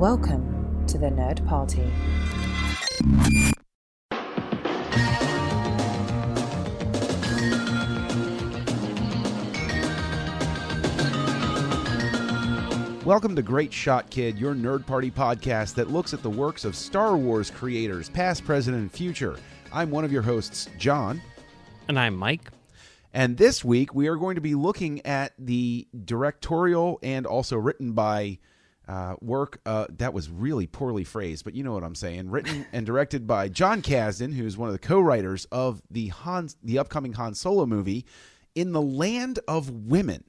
Welcome to the Nerd Party. Welcome to Great Shot Kid, your nerd party podcast that looks at the works of Star Wars creators, past, present, and future. I'm one of your hosts, John. And I'm Mike. And this week we are going to be looking at the directorial and also written by uh, work uh, that was really poorly phrased, but you know what I'm saying. Written and directed by Jon Kasdan, who's one of the co-writers of the Han, the upcoming Han Solo movie, "In the Land of Women,"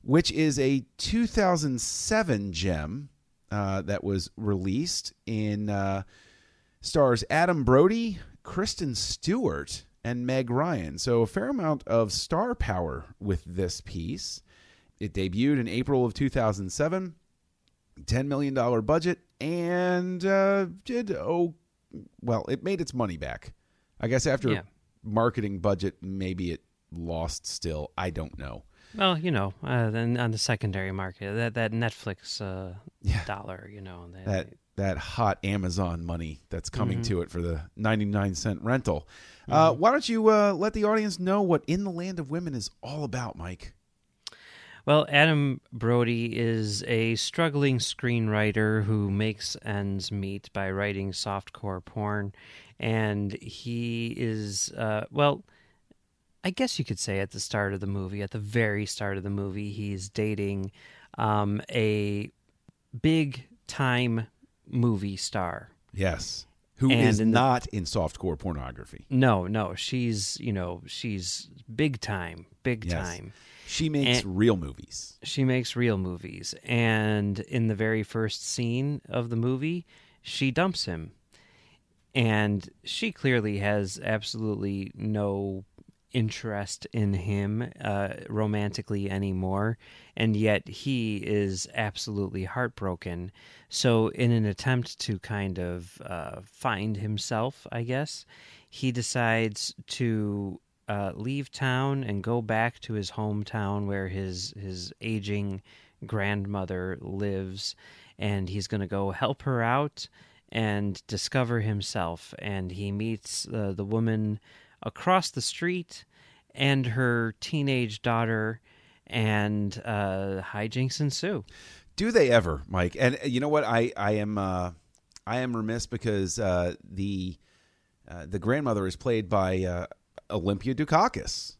which is a 2007 gem uh, that was released in uh, stars Adam Brody, Kristen Stewart, and Meg Ryan. So a fair amount of star power with this piece. It debuted in April of 2007. $10 million budget and uh, did oh well it made its money back. I guess after Yeah. marketing budget maybe it lost still. I don't know. Well, you know, uh, then on the secondary market, that that Netflix uh, Yeah. dollar, you know, they, that that hot amazon money that's coming to it for the 99 cent rental. Uh, why don't you uh, let the audience know what in the land of women is all about mike Well, Adam Brody is a struggling screenwriter who makes ends meet by writing softcore porn, and he is uh, well. I guess you could say at the start of the movie, at the very start of the movie, he's dating um, a big time movie star. yes who And is in the- not in softcore pornography No, no, she's you know she's big time, big Yes. time. She makes And- real movies. She makes real movies, and in the very first scene of the movie, she dumps him, and she clearly has absolutely no interest in him uh, romantically anymore, and yet he is absolutely heartbroken. So, in an attempt to kind of uh, find himself, I guess, he decides to uh, leave town and go back to his hometown where his his aging grandmother lives, and he's going to go help her out and discover himself. And he meets uh, the woman across the street and her teenage daughter, and uh, hijinks ensue. Do they ever, Mike? And uh, you know what? I I am uh, I am remiss because uh, the uh, the grandmother is played by uh, Olympia Dukakis.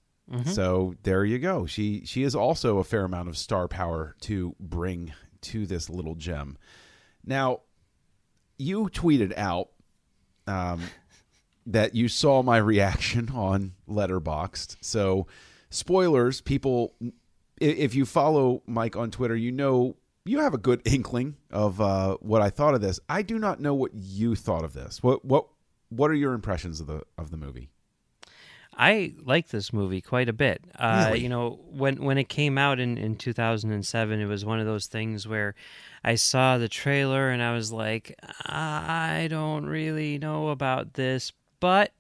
So there you go. She she is also a fair amount of star power to bring to this little gem. Now, you tweeted out um, that you saw my reaction on Letterboxd. So, spoilers, people, if you follow Mike on Twitter, you know you have a good inkling of uh, what I thought of this. I do not know what you thought of this. What what what are your impressions of the of the movie? I like this movie quite a bit. Uh, Really? You know, when when it came out in, in 2007, it was one of those things where I saw the trailer and I was like, I don't really know about this, but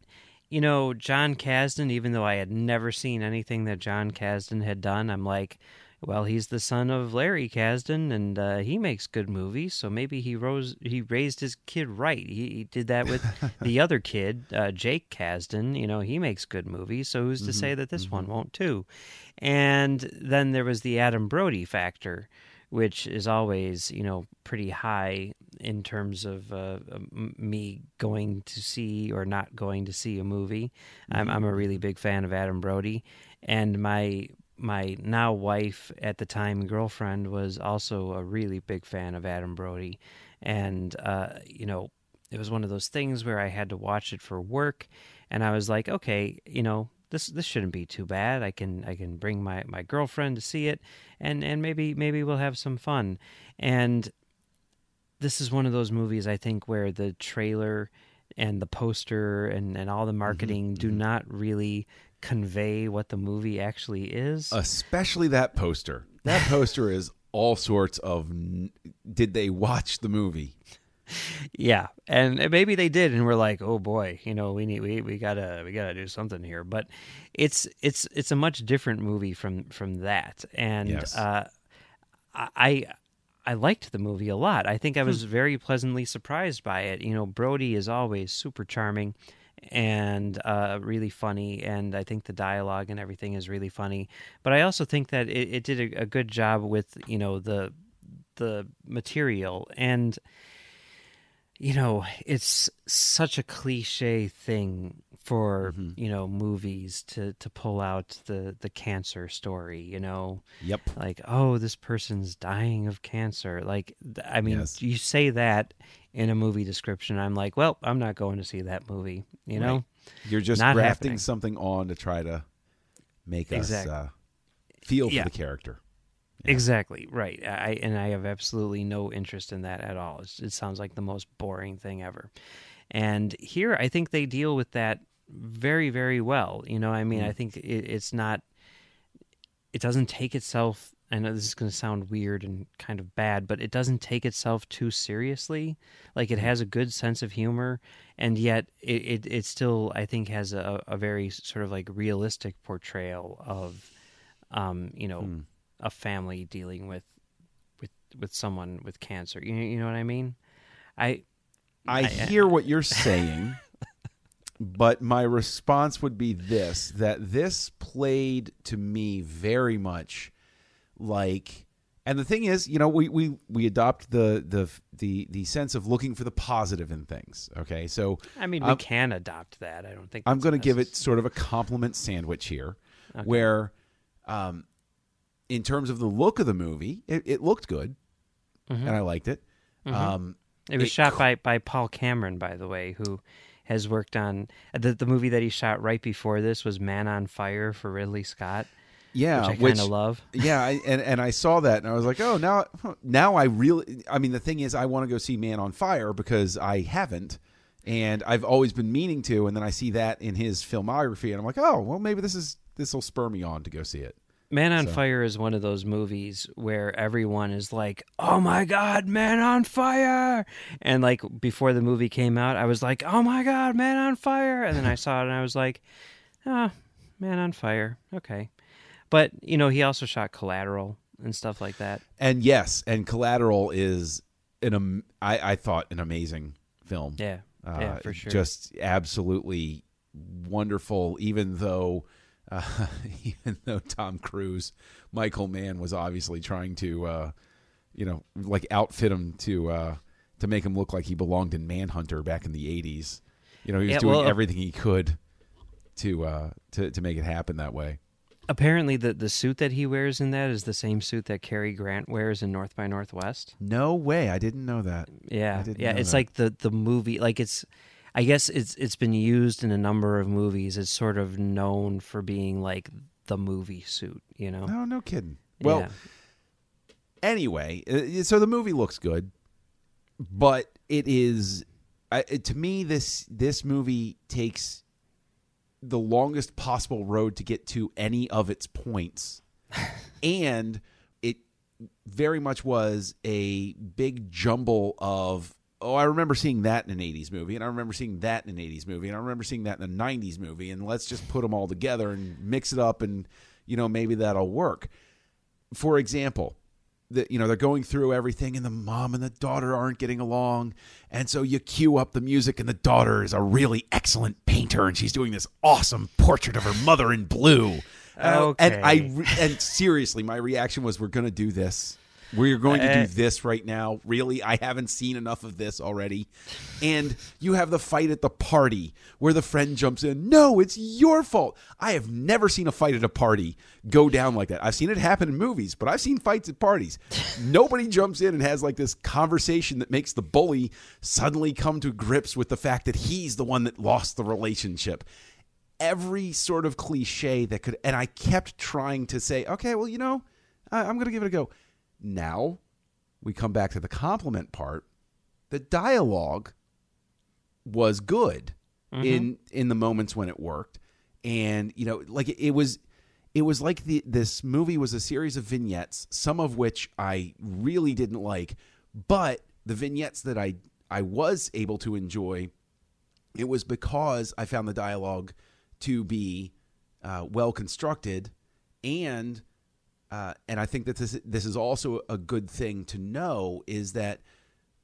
you know, Jon Kasdan. Even though I had never seen anything that Jon Kasdan had done, I'm like. Well, he's the son of Larry Kasdan, and uh, he makes good movies. So maybe he rose, he raised his kid right. He, he did that with the other kid, uh, Jake Kasdan. You know, he makes good movies. So who's to say that this one won't too? And then there was the Adam Brody factor, which is always you know pretty high in terms of uh, me going to see or not going to see a movie. I'm, I'm a really big fan of Adam Brody, and my my now wife at the time girlfriend was also a really big fan of Adam Brody, and uh, you know it was one of those things where I had to watch it for work, and I was like, okay, you know this this shouldn't be too bad. I can I can bring my, my girlfriend to see it, and and maybe maybe we'll have some fun, and this is one of those movies I think where the trailer and the poster and, and all the marketing do not really convey what the movie actually is. Especially that poster. That poster is all sorts of. n- Did they watch the movie? yeah, and maybe they did, and we're like, oh boy, you know, we need we, we gotta we gotta do something here. But it's it's it's a much different movie from from that, and Yes. uh, I I liked the movie a lot. I think I was very pleasantly surprised by it. You know, Brody is always super charming and uh, really funny, and I think the dialogue and everything is really funny. But I also think that it, it did a, a good job with you know the the material and you know it's such a cliche thing for you know movies to to pull out the the cancer story you know Yep. like oh this person's dying of cancer like i mean Yes. you say that in a movie description i'm like well i'm not going to see that movie you know Right. You're just Not grafting happening. something on to try to make Exactly. us uh, feel Yeah. for the character. Exactly right. I and I have absolutely no interest in that at all. It's, it sounds like the most boring thing ever. And here, I think they deal with that very, very well. You know, I mean, I think it, it's not. It doesn't take itself. I know this is going to sound weird and kind of bad, but it doesn't take itself too seriously. Like it has a good sense of humor, and yet it it, it still, I think, has a, a very sort of like realistic portrayal of, um, you know, Hmm. a family dealing with with with someone with cancer. You you know what I mean? I I hear what you're saying, but my response would be this that this played to me very much like and the thing is, you know, we we we adopt the the the the sense of looking for the positive in things, okay? So I mean we I'm- can adopt that. I don't think I'm going to give it sort of a compliment sandwich here, where, um, in terms of the look of the movie, it, it looked good, and I liked it. Um, It was it shot by by Paul Cameron, by the way, who has worked on the the movie that he shot right before this was Man on Fire for Ridley Scott, yeah, which I kind of love. yeah, I, and and I saw that, and I was like, oh, now now I really, I mean, the thing is, I want to go see Man on Fire because I haven't. And I've always been meaning to, and then I see that in his filmography, and I'm like, oh, well, maybe this is this will spur me on to go see it. Man on So- Fire is one of those movies where everyone is like, "Oh my god, Man on Fire!" And like before the movie came out, I was like, "Oh my god, Man on Fire!" And then I saw it and I was like, "Ah, Man on Fire, okay." But you know, he also shot Collateral and stuff like that. And yes, and Collateral is an am- I, I thought an amazing film. Yeah, Uh, yeah, for sure. Just absolutely wonderful. Even though, uh, even though Tom Cruise, Michael Mann was obviously trying to, uh, you know, like outfit him to uh, to make him look like he belonged in Manhunter back in the '80s. You know, he was Yeah, doing well, everything he could to uh, to to make it happen that way. Apparently, the the suit that he wears in that is the same suit that Cary Grant wears in North by Northwest. No way! I didn't know that. Yeah, yeah. It's that. like the the movie. Like it's, I guess it's it's been used in a number of movies. It's sort of known for being like the movie suit. You know. No, no kidding. Well, Yeah. anyway, uh, so the movie looks good, but it is to me this this movie takes the longest possible road to get to any of its points, and it very much was a big jumble of. Oh, I remember seeing that in an 80s movie, and I remember seeing that in an 80s movie, and I remember seeing that in a 90s movie, and let's just put them all together and mix it up, and, you know, maybe that'll work for example, that you know they're going through everything, and the mom and the daughter aren't getting along, and so you cue up the music, and the daughter is a really excellent painter, and she's doing this awesome portrait of her mother in blue. Uh, and I Okay. re- and seriously, my reaction was, "We're going to do this. We're going to Uh, do this right now. Really, I haven't seen enough of this already." And you have the fight at the party where the friend jumps in. No, it's your fault. I have never seen a fight at a party go down like that. I've seen it happen in movies, but I've seen fights at parties. Nobody jumps in and has like this conversation that makes the bully suddenly come to grips with the fact that he's the one that lost the relationship every sort of cliche that could and i kept trying to say okay well you know I, i'm going to give it a go now we come back to the compliment part the dialogue was good in in the moments when it worked. And you know like it, it was it was like the this movie was a series of vignettes some of which i really didn't like but the vignettes that i i was able to enjoy it was because I found the dialogue to be uh, well constructed and uh, and I think that this this is also a good thing to know is that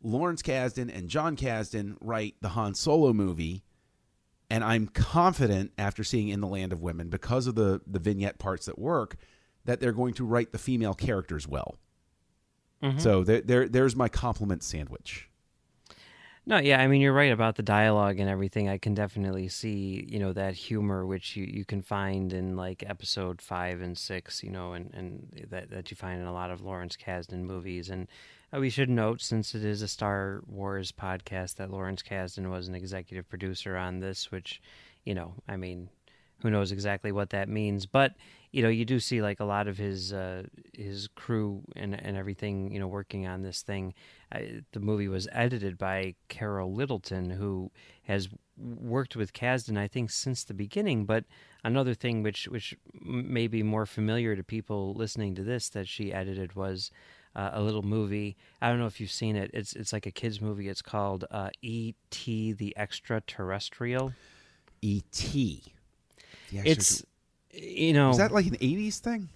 Lawrence Kasdan and Jon Kasdan write the Han Solo movie, and I'm confident after seeing In the Land of Women because of the the vignette parts that work that they're going to write the female characters well. Mhm. So there, there there's my compliment sandwich. No, yeah, I mean you're right about the dialogue and everything. I can definitely see, you know, that humor which you, you can find in like episode five and six, you know, and, and that that you find in a lot of Lawrence Kasdan movies. And uh, we should note, since it is a Star Wars podcast, that Lawrence Kasdan was an executive producer on this, which, you know, I mean, who knows exactly what that means, but you know, you do see like a lot of his uh, his crew and and everything, you know, working on this thing. Uh, the movie was edited by Carol Littleton, who has worked with Kasdan, I think, since the beginning. But another thing, which which may be more familiar to people listening to this, that she edited was uh, a little movie. I don't know if you've seen it. It's it's like a kids movie. It's called uh, E.T. the Extraterrestrial. E.T. The It's you know is that like an '80s thing?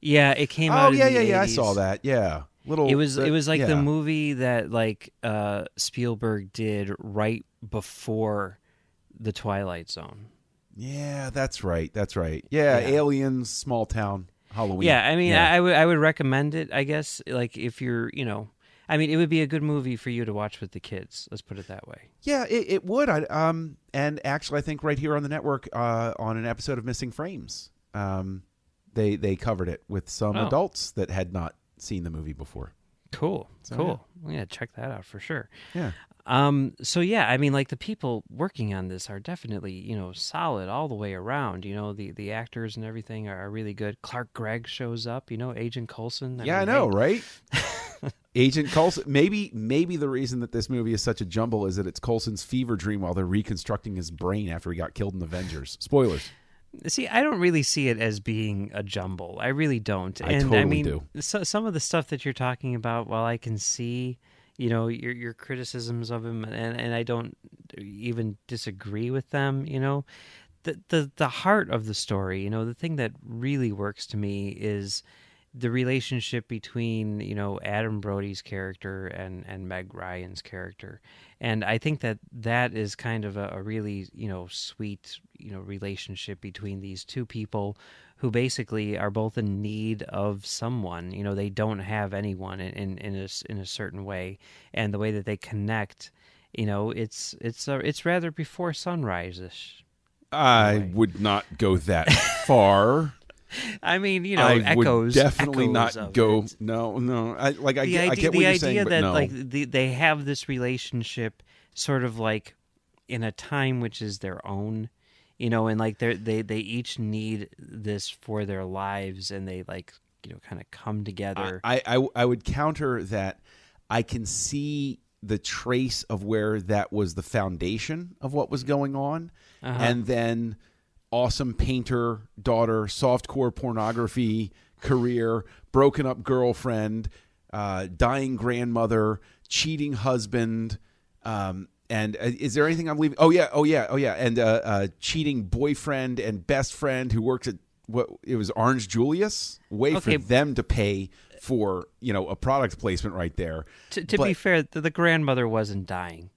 yeah, it came Oh yeah, yeah, yeah. I saw that. Yeah, little. It was it was like the movie that like uh, Spielberg did right before the Twilight Zone. Yeah, that's right. That's right. Yeah, Yeah. aliens, small town, Halloween. Yeah, I mean, Yeah. I, I would I would recommend it. I guess like if you're you know, I mean, it would be a good movie for you to watch with the kids. Let's put it that way. Yeah, it, it would. I, um, and actually, I think right here on the network, uh, on an episode of Missing Frames, um, they they covered it with some Oh. adults that had not seen the movie before. Cool, So, cool. Yeah. check that out for sure. Yeah. Um, so yeah, I mean, like the people working on this are definitely, you know, solid all the way around. You know, the the actors and everything are, are really good. Clark Gregg shows up. You know, Agent Coulson. yeah, I know, hey, right? Agent Coulson. Maybe maybe the reason that this movie is such a jumble is that it's Coulson's fever dream while they're reconstructing his brain after he got killed in Avengers. Spoilers. See, I don't really see it as being a jumble. I really don't. I and I mean, do. So, some of the stuff that you're talking about, while I can see, you know, your your criticisms of him, and and I don't even disagree with them. You know, the the the heart of the story, you know, the thing that really works to me is the relationship between you know Adam Brody's character and and Meg Ryan's character, and I think that that is kind of a, a really you know sweet you know relationship between these two people who basically are both in need of someone. You know, they don't have anyone in in, in a in a certain way, and the way that they connect, you know, it's it's uh, it's rather before sunrise-ish. I Right. would not go that far. I mean, you know, I echoes would definitely echoes not go. it. No, no. I like. I the get, idea, I get what the you're idea saying, that no. like the, they have this relationship sort of like in a time which is their own you know and like they they they each need this for their lives and they like you know kind of come together I, I I would counter that I can see the trace of where that was the foundation of what was going on, Uh-huh. and then awesome painter daughter, softcore pornography career, broken up girlfriend, uh, dying grandmother, cheating husband. Um, and uh, is there anything I'm leaving? Oh yeah, oh yeah, oh yeah, and uh, uh, cheating boyfriend and best friend who works at what it was Orange Julius. Way Okay. for them to pay for you know a product placement right there. to, to but- be fair the, the grandmother wasn't dying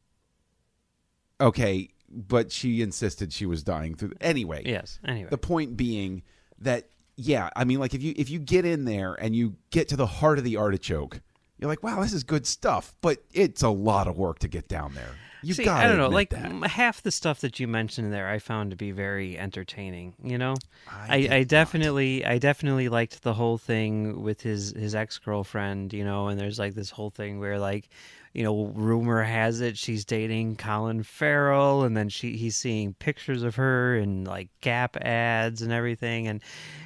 Okay, but she insisted she was dying through. Anyway, yes anyway the point being that yeah, I mean, like if you if you get in there and you get to the heart of the artichoke, you're like, wow, this is good stuff, but it's a lot of work to get down there. You See, got I don't know, like that. half the stuff that you mentioned there, I found to be very entertaining. You know, I I, I, definitely, I definitely liked the whole thing with his his ex girlfriend. You know, and there's like this whole thing where like, you know, rumor has it she's dating Colin Farrell, and then she he's seeing pictures of her in like Gap ads and everything, and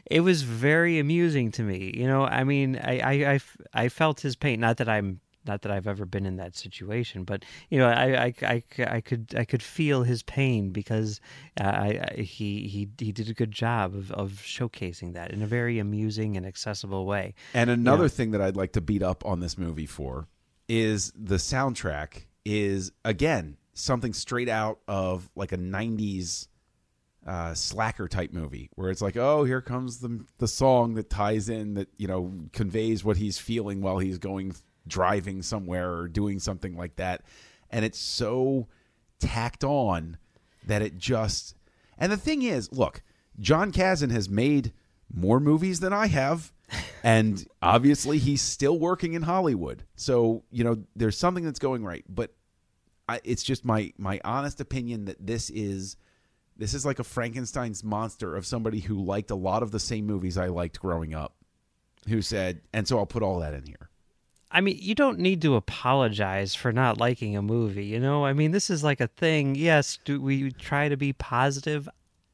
it was very amusing to me. You know, I mean, I I I felt his pain. Not that I'm not that I've ever been in that situation, but you know, I, I, I, I could I could feel his pain because uh, I, I he he he did a good job of, of showcasing that in a very amusing and accessible way. And another thing that I'd like to beat up on this movie for is the soundtrack is again something straight out of like a 90s uh, slacker type movie where it's like, oh, here comes the the song that ties in that you know conveys what he's feeling while he's going driving somewhere or doing something like that, and it's so tacked on that it just. And the thing is, look, Jon Kasdan has made more movies than I have. And obviously he's still working in Hollywood. So, you know, there's something that's going right, but I, it's just my my honest opinion that this is this is like a Frankenstein's monster of somebody who liked a lot of the same movies I liked growing up. Who said, and so I'll put all that in here. I mean, you don't need to apologize for not liking a movie, you know? I mean, this is like a thing. Yes, do we try to be positive?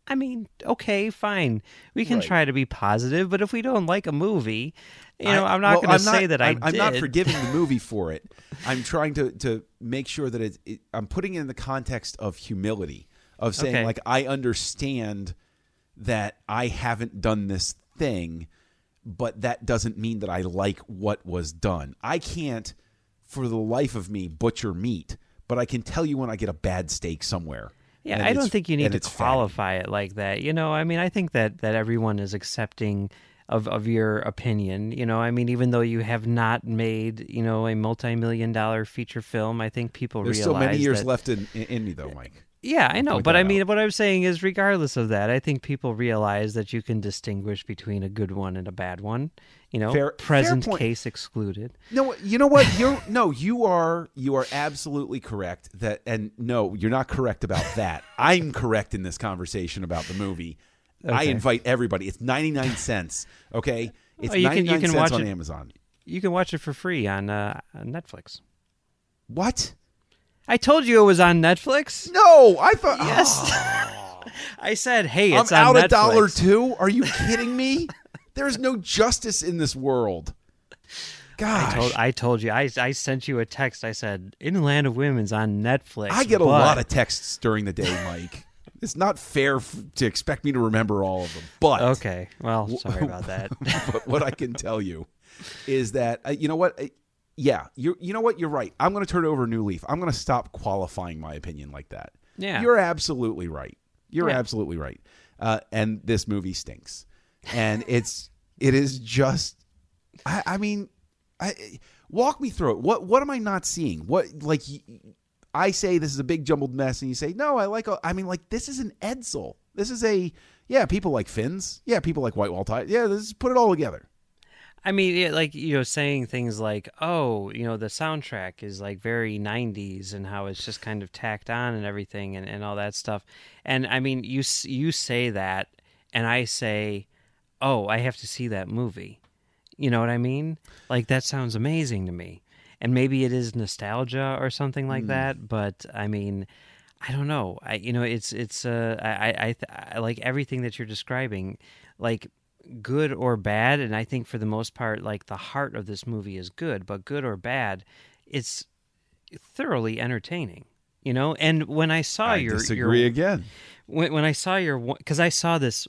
I mean, okay, fine. We can Right. try to be positive, but if we don't like a movie, you know, I- I'm not well, going to say that I I'm, I'm not forgiving the movie for it. I'm trying to to make sure that it, I'm putting it in the context of humility of saying Okay. like I understand that I haven't done this thing, but that doesn't mean that I like what was done. I can't, for the life of me, butcher meat, but I can tell you when I get a bad steak somewhere. Yeah, I don't think you need to qualify it like that. You know, I mean, I think that that everyone is accepting of of your opinion. You know, I mean, even though you have not made you know a multi million dollar feature film, I think people There's realize still many years that, left in, in, in me, though, Mike. Yeah, I know, but I mean, out. what I'm saying is, regardless of that, I think people realize that you can distinguish between a good one and a bad one. You know, Fair- fair present point. case excluded. No, you know what? You're no, you are you are absolutely correct that and no, you're not correct about that. I'm correct in this conversation about the movie. I invite everybody. It's 99 cents, okay? It's Oh, you can- you 99 can cents watch on it- Amazon. You can watch it for free on, uh, on Netflix. What? I told you it was on Netflix. No, I thought Yes. I said, hey, I'm it's on out Netflix. a dollar too. Are you kidding me? There's no justice in this world. Gosh. I told, I told you. I, I sent you a text. I said, "In the Land of Women's on Netflix." I get a lot of texts during the day, Mike. it's not fair f- to expect me to remember all of them. But Okay, well, sorry about that. but what I can tell you is that uh, you know what? Yeah, you you know what? You're right. I'm going to turn over a new leaf. I'm going to stop qualifying my opinion like that. Yeah. you're absolutely right. You're Yeah. absolutely right. Uh, and this movie stinks, and it's it is just. I, I mean, I walk me through it. What what am I not seeing? What like. I say this is a big jumbled mess, and you say no. I like. I mean, like this is an Edsel. This is a yeah. People like fins. Yeah, people like White Wall Tie. Yeah, let's put it all together. I mean, yeah, like you know, saying things like, "Oh, you know, the soundtrack is like very '90s," and how it's just kind of tacked on and everything, and, and all that stuff. And I mean, you you say that, and I say, "Oh, I have to see that movie." You know what I mean? Like that sounds amazing to me. And maybe it is nostalgia or something like that, but I mean, I don't know. I you know, it's it's uh I I I, th- I like everything that you're describing, like good or bad, and I think for the most part, like the heart of this movie is good, but good or bad, it's thoroughly entertaining. You know, and when I saw your, I your disagree your, again. when when I saw your because I saw this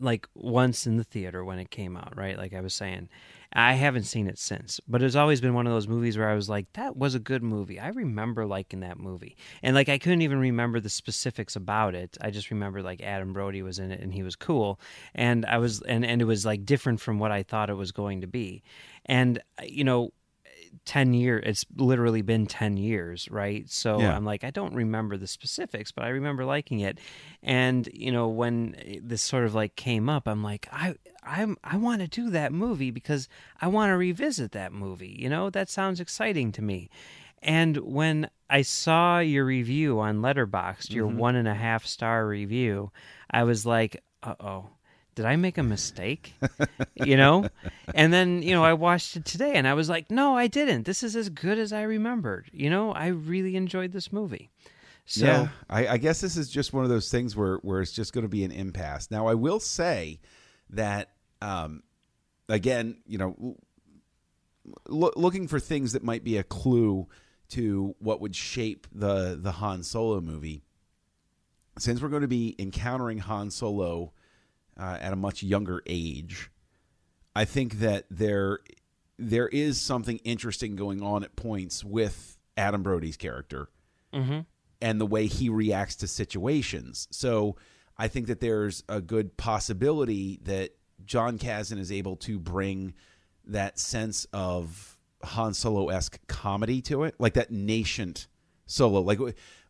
like once in the theater when it came out, right? Like I was saying, I haven't seen it since, but it's always been one of those movies where I was like, that was a good movie. I remember liking that movie, and like I couldn't even remember the specifics about it. I just remember like Adam Brody was in it and he was cool, and I was and and it was like different from what I thought it was going to be, and you know. 10 years it's literally been 10 years right? So Yeah. i'm like i don't remember the specifics but i remember liking it. And you know when eh, this sort of like came up i'm like i i'm i want to do that movie because i want to revisit that movie you know? That sounds exciting to me. And when i saw your review on letterboxd your mm-hmm. one and a half star review i was like uh-oh did I make a mistake? you know? And then, you know, I watched it today and I was like, no, I didn't. This is as good as I remembered. You know, I really enjoyed this movie. So, yeah, I, I guess this is just one of those things where where it's just going to be an impasse. Now, I will say that um, again, you know, loo- looking for things that might be a clue to what would shape the the Han Solo movie. Since we're going to be encountering Han Solo uh, at a much younger age, I think that there there is something interesting going on at points with Adam Brody's character hmm and the way he reacts to situations. So I think that there's a good possibility that Jon Kasdan is able to bring that sense of Han Solo esque comedy to it, like that nascent Solo. Like,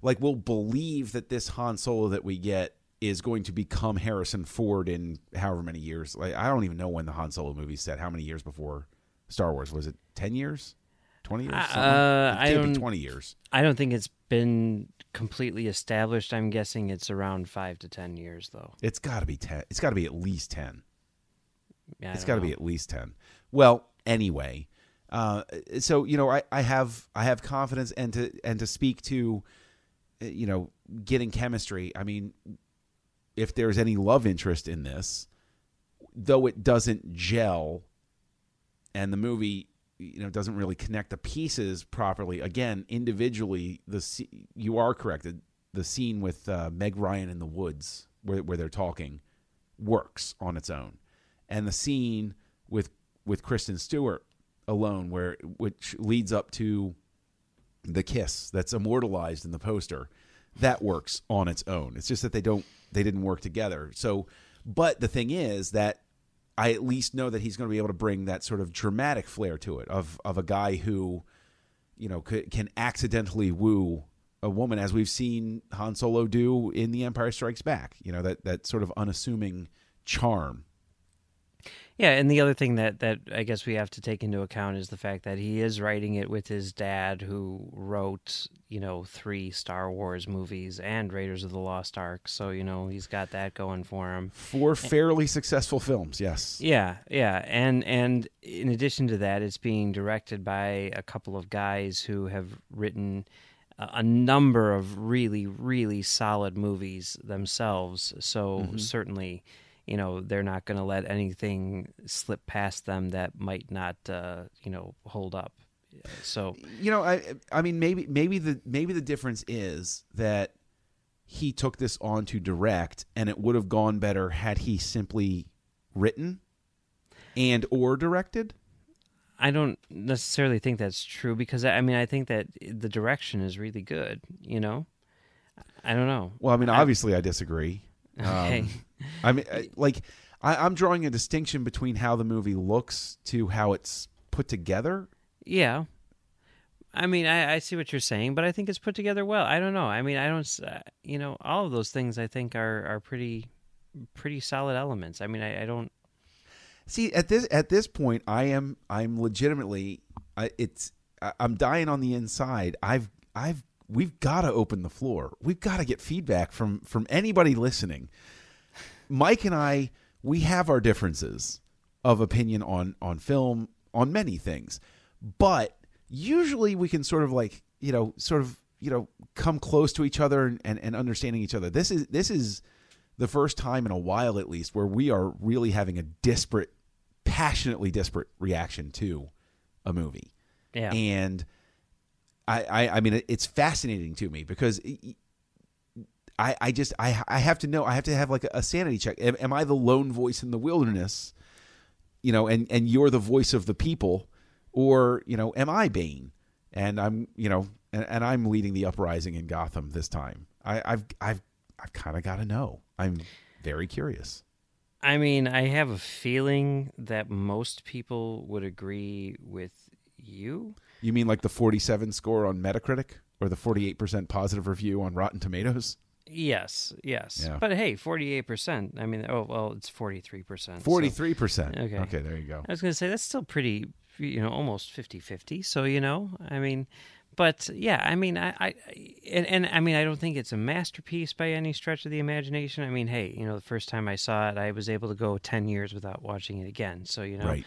like we'll believe that this Han Solo that we get is going to become Harrison Ford in however many years. Like, I don't even know when the Han Solo movie set. How many years before Star Wars was it? Ten years? Twenty years? Uh, It I don't- twenty years. I don't think it's been completely established. I'm guessing it's around five to ten years, though. It's got to be ten. It's got to be at least ten. Yeah, it's got to be at least 10 well anyway uh, so you know I, I have i have confidence and to and to speak to uh, you know getting chemistry i mean if there's any love interest in this though it doesn't gel and the movie you know doesn't really connect the pieces properly again individually the you are correct the- scene with uh, meg ryan in the woods where, where they're talking works on its own and the scene with with Kristen Stewart alone, where which leads up to the kiss that's immortalized in the poster, that works on its own. It's just that they don't they didn't work together. So, but the thing is that I at least know that he's going to be able to bring that sort of dramatic flair to it of of a guy who, you know, c- can accidentally woo a woman, as we've seen Han Solo do in The Empire Strikes Back. You know that that sort of unassuming charm Yeah, and the other thing that that I guess we have to take into account is the fact that he is writing it with his dad, who wrote you know three Star Wars movies and Raiders of the Lost Ark. So you know he's got that going for him. Four fairly successful films, yes. Yeah, yeah, and and in addition to that, it's being directed by a couple of guys who have written a, a number of really, really solid movies themselves. So mm-hmm. certainly, you know, they're not going to let anything slip past them that might not, uh, you know, hold up. So You know, I I mean maybe maybe the maybe the difference is that he took this on to direct and it would have gone better had he simply written and or directed. I don't necessarily think that's true because I I mean I think that the direction is really good. You know, I don't know. Well, I mean I- obviously I disagree. Okay. Um, I mean like I, I'm drawing a distinction between how the movie looks to how it's put together. Yeah. I mean, I, I see what you're saying, but I think it's put together well. I don't know. I mean, I don't, uh, you know, all of those things I think are, are pretty, pretty solid elements. I mean, I, I don't, See, at this at this point, I am I'm legitimately I, it's I, I'm dying on the inside. I've I've we've got to open the floor. We've got to get feedback from from anybody listening. Mike and I we have our differences of opinion on on film on many things, but usually we can sort of like you know sort of you know come close to each other and, and, and understanding each other. This is this is the first time in a while at least where we are really having a disparate passionately disparate reaction to a movie yeah. and I, I i mean it's fascinating to me because i i just i i have to know i have to have like a, a sanity check. Am, am i the lone voice in the wilderness you know and and you're the voice of the people or you know am i bane? And i'm you know and, and i'm leading the uprising in gotham this time. I i've i've i've kind of got to know. I'm very curious. I mean, I have a feeling that most people would agree with you. You mean like the 47 score on Metacritic or the 48% positive review on Rotten Tomatoes? Yes, yes. Yeah. But hey, 48%. I mean, oh, well, it's 43%. 43%. Okay. Okay, there you go. I was going to say that's still pretty, you know, almost 50 50. So, you know, I mean, but yeah, I mean, I, I and, and I mean, I don't think it's a masterpiece by any stretch of the imagination. I mean, hey, you know, the first time I saw it, I was able to go 10 years without watching it again. So, you know, Right.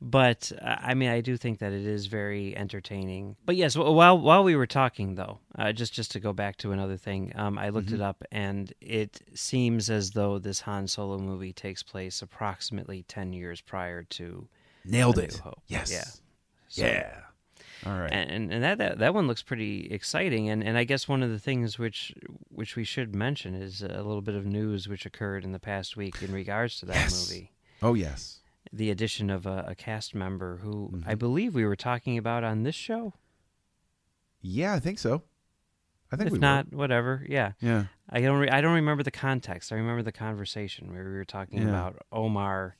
but uh, I mean, I do think that it is very entertaining. But yes, while while we were talking, though, uh, just just to go back to another thing, um, I looked it up, and it seems as though this Han Solo movie takes place approximately ten years prior to Nailed it. Yes. Yeah. So- Yeah. All right. And and that, that that one looks pretty exciting. And and I guess one of the things which which we should mention is a little bit of news which occurred in the past week in regards to that Yes. movie. oh, yes. The addition of a, a cast member who Mm-hmm. I believe we were talking about on this show. Yeah, I think so. I think if we were. not, whatever. Yeah, Yeah. I don't. Re- I don't remember the context. I remember the conversation where we were talking Yeah. about Omar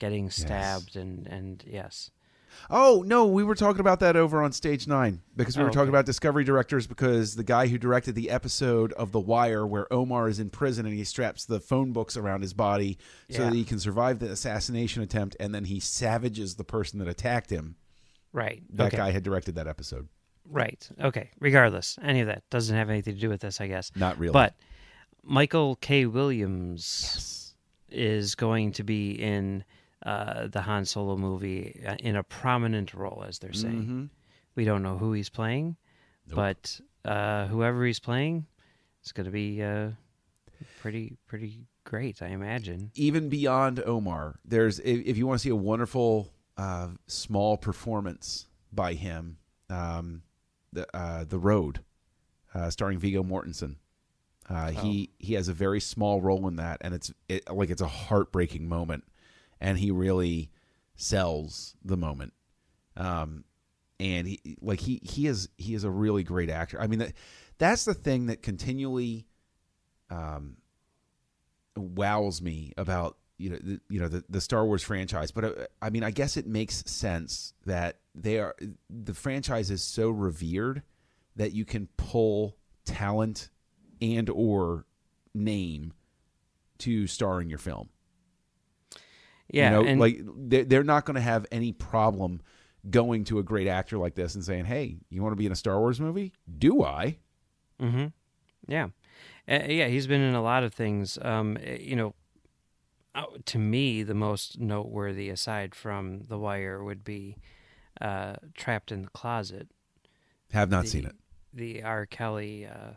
getting stabbed, and and yes, Oh no, we were talking about that over on stage nine because we Oh, were talking okay. about Discovery directors because the guy who directed the episode of The Wire where Omar is in prison and he straps the phone books around his body so that he can survive the assassination attempt and then he savages the person that attacked him. right. That okay. guy had directed that episode. Right. Okay. Regardless, any of that doesn't have anything to do with this, I guess. Not really. But Michael K. Williams is going to be in uh, the Han Solo movie uh, in a prominent role, as they're saying. Mhm. We don't know who he's playing, Nope. but uh, whoever he's playing, it's going to be uh, pretty pretty great, I imagine. even beyond Omar, there's if, if you want to see a wonderful uh, small performance by him, um, the uh, the Road, uh, starring Viggo Mortensen. Uh, He he has a very small role in that, and it's it, like it's a heartbreaking moment, and he really sells the moment. Um, and he like he he is he is a really great actor. I mean that that's the thing that continually um wows me about you know the, you know the, the Star Wars franchise. But uh, I mean, I guess it makes sense that they are the franchise is so revered that you can pull talent and or name to star in your film. Yeah, you know, and like they're, they're not going to have any problem going to a great actor like this and saying, "Hey, you want to be in a Star Wars movie? Do I?" Mm-hmm. Yeah, uh, yeah. He's been in a lot of things. Um, uh, you know, uh, to me, the most noteworthy, aside from The Wire, would be uh, "Trapped in the Closet." Have not the, seen it. The R. Kelly. Uh,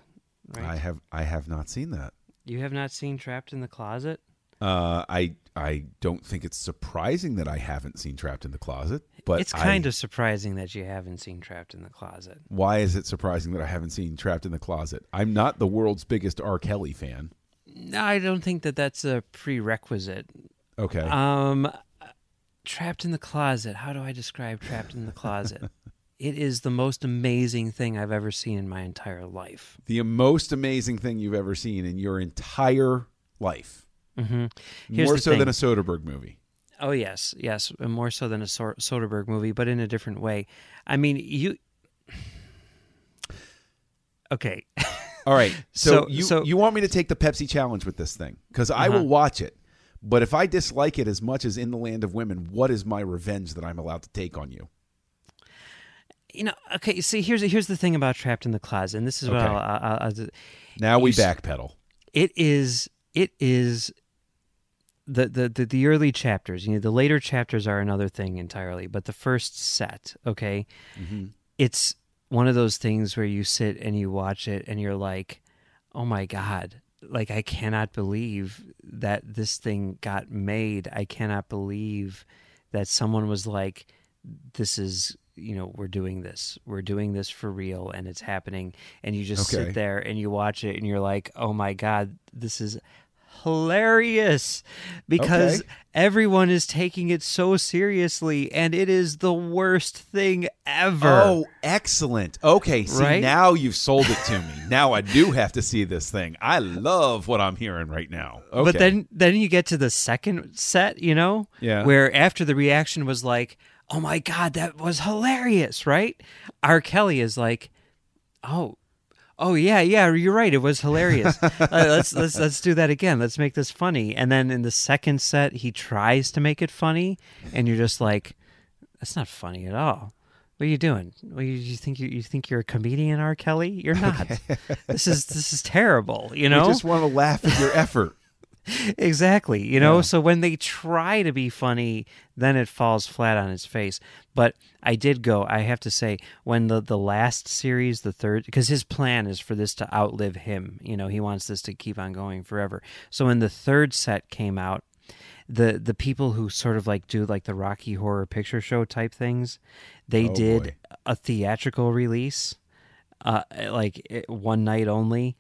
right? I have I have not seen that. You have not seen "Trapped in the Closet"? Uh, I I don't think it's surprising that I haven't seen Trapped in the Closet, but it's kind I- of surprising that you haven't seen "Trapped in the Closet." Why is it surprising that I haven't seen Trapped in the Closet? I'm not the world's biggest R. Kelly fan. No, I don't think that that's a prerequisite. Okay, Um, trapped in the closet. How do I describe trapped in the closet? it is the most amazing thing I've ever seen in my entire life. the most amazing thing you've ever seen in your entire life, hmm Here's more so thing. than a Soderbergh movie. Oh yes, yes, more so than a Soderbergh movie, but in a different way. I mean, you. Okay, All right, so, So- you so- you want me to take the Pepsi challenge with this thing because I Uh-huh. will watch it, but if I dislike it as much as In the Land of Women, what is my revenge that I'm allowed to take on you? you know. Okay, see, here's here's the thing about trapped in the closet, and this is what Okay. I'll, I'll, I'll, Now we backpedal. it is it is the, the the the early chapters you know the later chapters are another thing entirely but the first set okay mm-hmm. it's one of those things where you sit and you watch it and you're like oh my god like i cannot believe that this thing got made. I cannot believe that someone was like this is you know we're doing this. We're doing this for real and it's happening. And you just Okay. sit there and you watch it and you're like oh my god this is hilarious because Okay. everyone is taking it so seriously and it is the worst thing ever Oh, excellent. Okay, see Right? now you've sold it to me. now I do have to see this thing. I love what I'm hearing right now. Okay. But then then you get to the second set, you know? Yeah. Where after the reaction was like, "Oh my god, that was hilarious," right? R. Kelly is like, "Oh, oh yeah, yeah, you're right. It was hilarious. uh, let's let's let's do that again. Let's make this funny." And then in the second set, he tries to make it funny, and you're just like, "That's not funny at all." What are you doing? What, you, you think you, you think you're a comedian, R. Kelly? You're not. this is this is terrible. You know, I just want to laugh at your effort. Exactly you know Yeah. so when they try to be funny then it falls flat on its face but i did go i have to say when the the last series the third because his plan is for this to outlive him you know he wants this to keep on going forever so when the third set came out the the people who sort of like do like the rocky horror picture show type things they Oh, did boy. a theatrical release uh like eh, one night only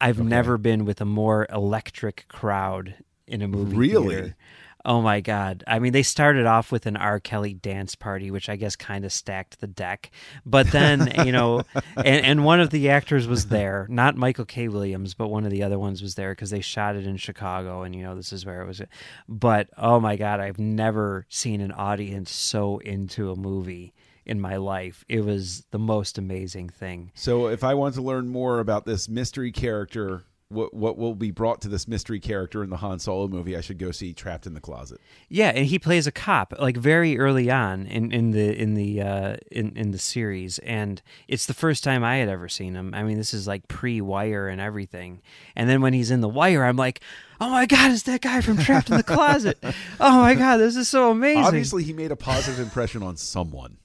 I've never been with a more electric crowd in a movie Really? theater. Oh my God. I mean, they started off with an R. Kelly dance party, which I guess kind of stacked the deck. But then, you know, and, and one of the actors was there, not Michael K. Williams, but one of the other ones was there because they shot it in Chicago. And, you know, this is where it was. But oh my God, I've never seen an audience so into a movie in my life. It was the most amazing thing. So, if I want to learn more about this mystery character what what will be brought to this mystery character in the Han Solo movie, I should go see Trapped in the Closet. Yeah, and he plays a cop like very early on in, in the in the uh, in in the series, and it's the first time I had ever seen him. I mean, this is like pre Wire and everything, and then when he's in the Wire, I'm like. Oh my God! It's that guy from Trapped in the Closet. Oh my God! This is so amazing. Obviously, he made a positive impression on someone.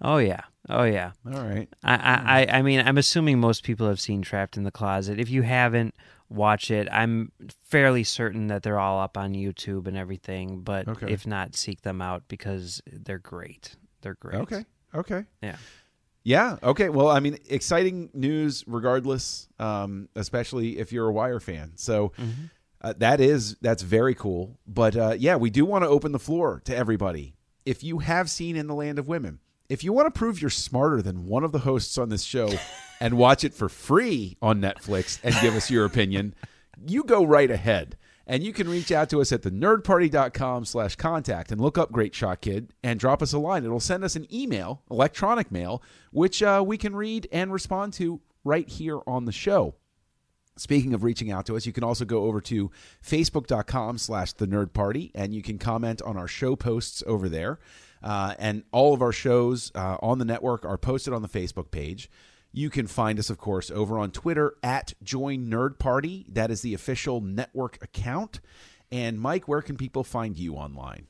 Oh yeah, oh yeah. All right. I, I, I mean, I'm assuming most people have seen Trapped in the Closet. If you haven't, watch it. I'm fairly certain that they're all up on YouTube and everything. But Okay. if not, seek them out because they're great. They're great. Okay. Okay. Yeah. Yeah. Okay. Well, I mean, exciting news, regardless, um, especially if you're a Wire fan. So uh, that is that's very cool. But uh, yeah, we do want to open the floor to everybody. If you have seen In the Land of Women, if you want to prove you're smarter than one of the hosts on this show and watch it for free on Netflix and give us your opinion, you go right ahead. And you can reach out to us at the nerdparty.com slash contact and look up Great Shot Kid and drop us a line. It'll send us an email, electronic mail, which uh, we can read and respond to right here on the show. Speaking of reaching out to us, you can also go over to facebook.com slash the nerd party and you can comment on our show posts over there. Uh, and all of our shows uh, on the network are posted on the Facebook page. You can find us, of course, over on Twitter at Join Nerd Party. That is the official network account. And Mike, where can people find you online?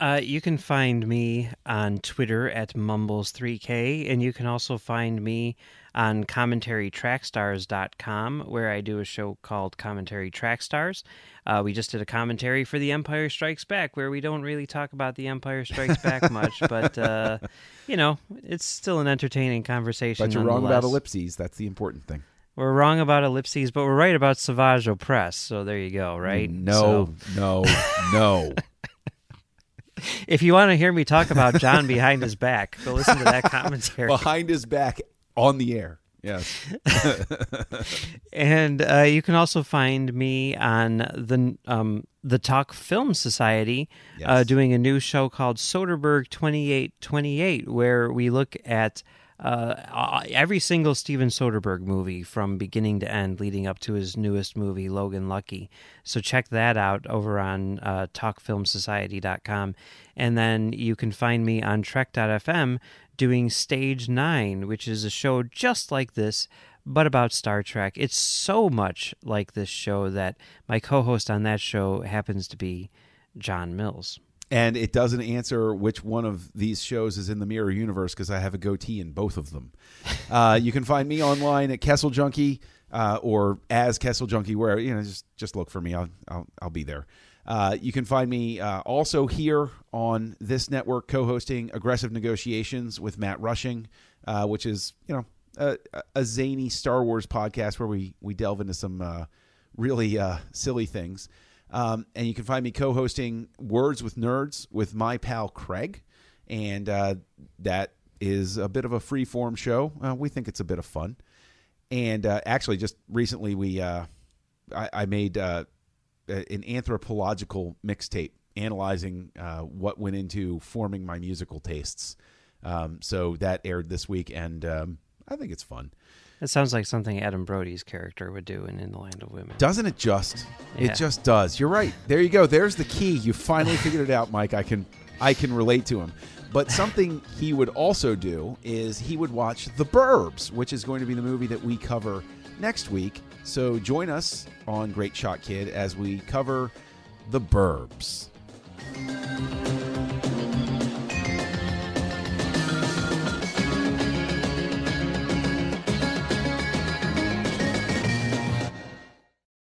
Uh, you can find me on Twitter at Mumbles3K, and you can also find me on commentarytrackstars.com, where I do a show called Commentary Trackstars. Uh, we just did a commentary for The Empire Strikes Back, where we don't really talk about The Empire Strikes Back much, but, uh, you know, it's still an entertaining conversation. But you're wrong about ellipses. That's the important thing. We're wrong about ellipses, but we're right about Savage Opress, so there you go, right? No, no, no. If you want to hear me talk about John behind his back, go listen to that commentary. Behind his back on the air. Yes. and uh, you can also find me on the um, the Talk Film Society, uh, doing a new show called Soderbergh twenty eight twenty eight, where we look at uh, every single Steven Soderbergh movie from beginning to end, leading up to his newest movie, Logan Lucky. So check that out over on uh, TalkFilmSociety.com, and then you can find me on Trek.fm doing Stage Nine, which is a show just like this but about Star Trek. It's so much like this show that my co host on that show happens to be John Mills. And it doesn't answer which one of these shows is in the mirror universe because I have a goatee in both of them. Uh, you can find me online at Kessel Junkie uh, or as Kessel Junkie, where you know just just look for me. I'll I'll, I'll be there. Uh, you can find me uh, also here on this network, co-hosting Aggressive Negotiations with Matt Rushing, uh, which is you know a, a zany Star Wars podcast where we we delve into some uh, really uh, silly things. Um, and you can find me co-hosting Words with Nerds with my pal Craig, and uh, that is a bit of a free-form show. Uh, we think it's a bit of fun. And uh, actually, just recently, we uh, I, I made uh, an anthropological mixtape analyzing uh, what went into forming my musical tastes. Um, so that aired this week, and um, I think it's fun. That sounds like something Adam Brody's character would do in In the Land of Women. Doesn't it just? Yeah. It just does. You're right. There you go. There's the key. You finally figured it out, Mike. I can I can relate to him. But something he would also do is he would watch The Burbs, which is going to be the movie that we cover next week. So join us on Great Shot Kid as we cover The Burbs.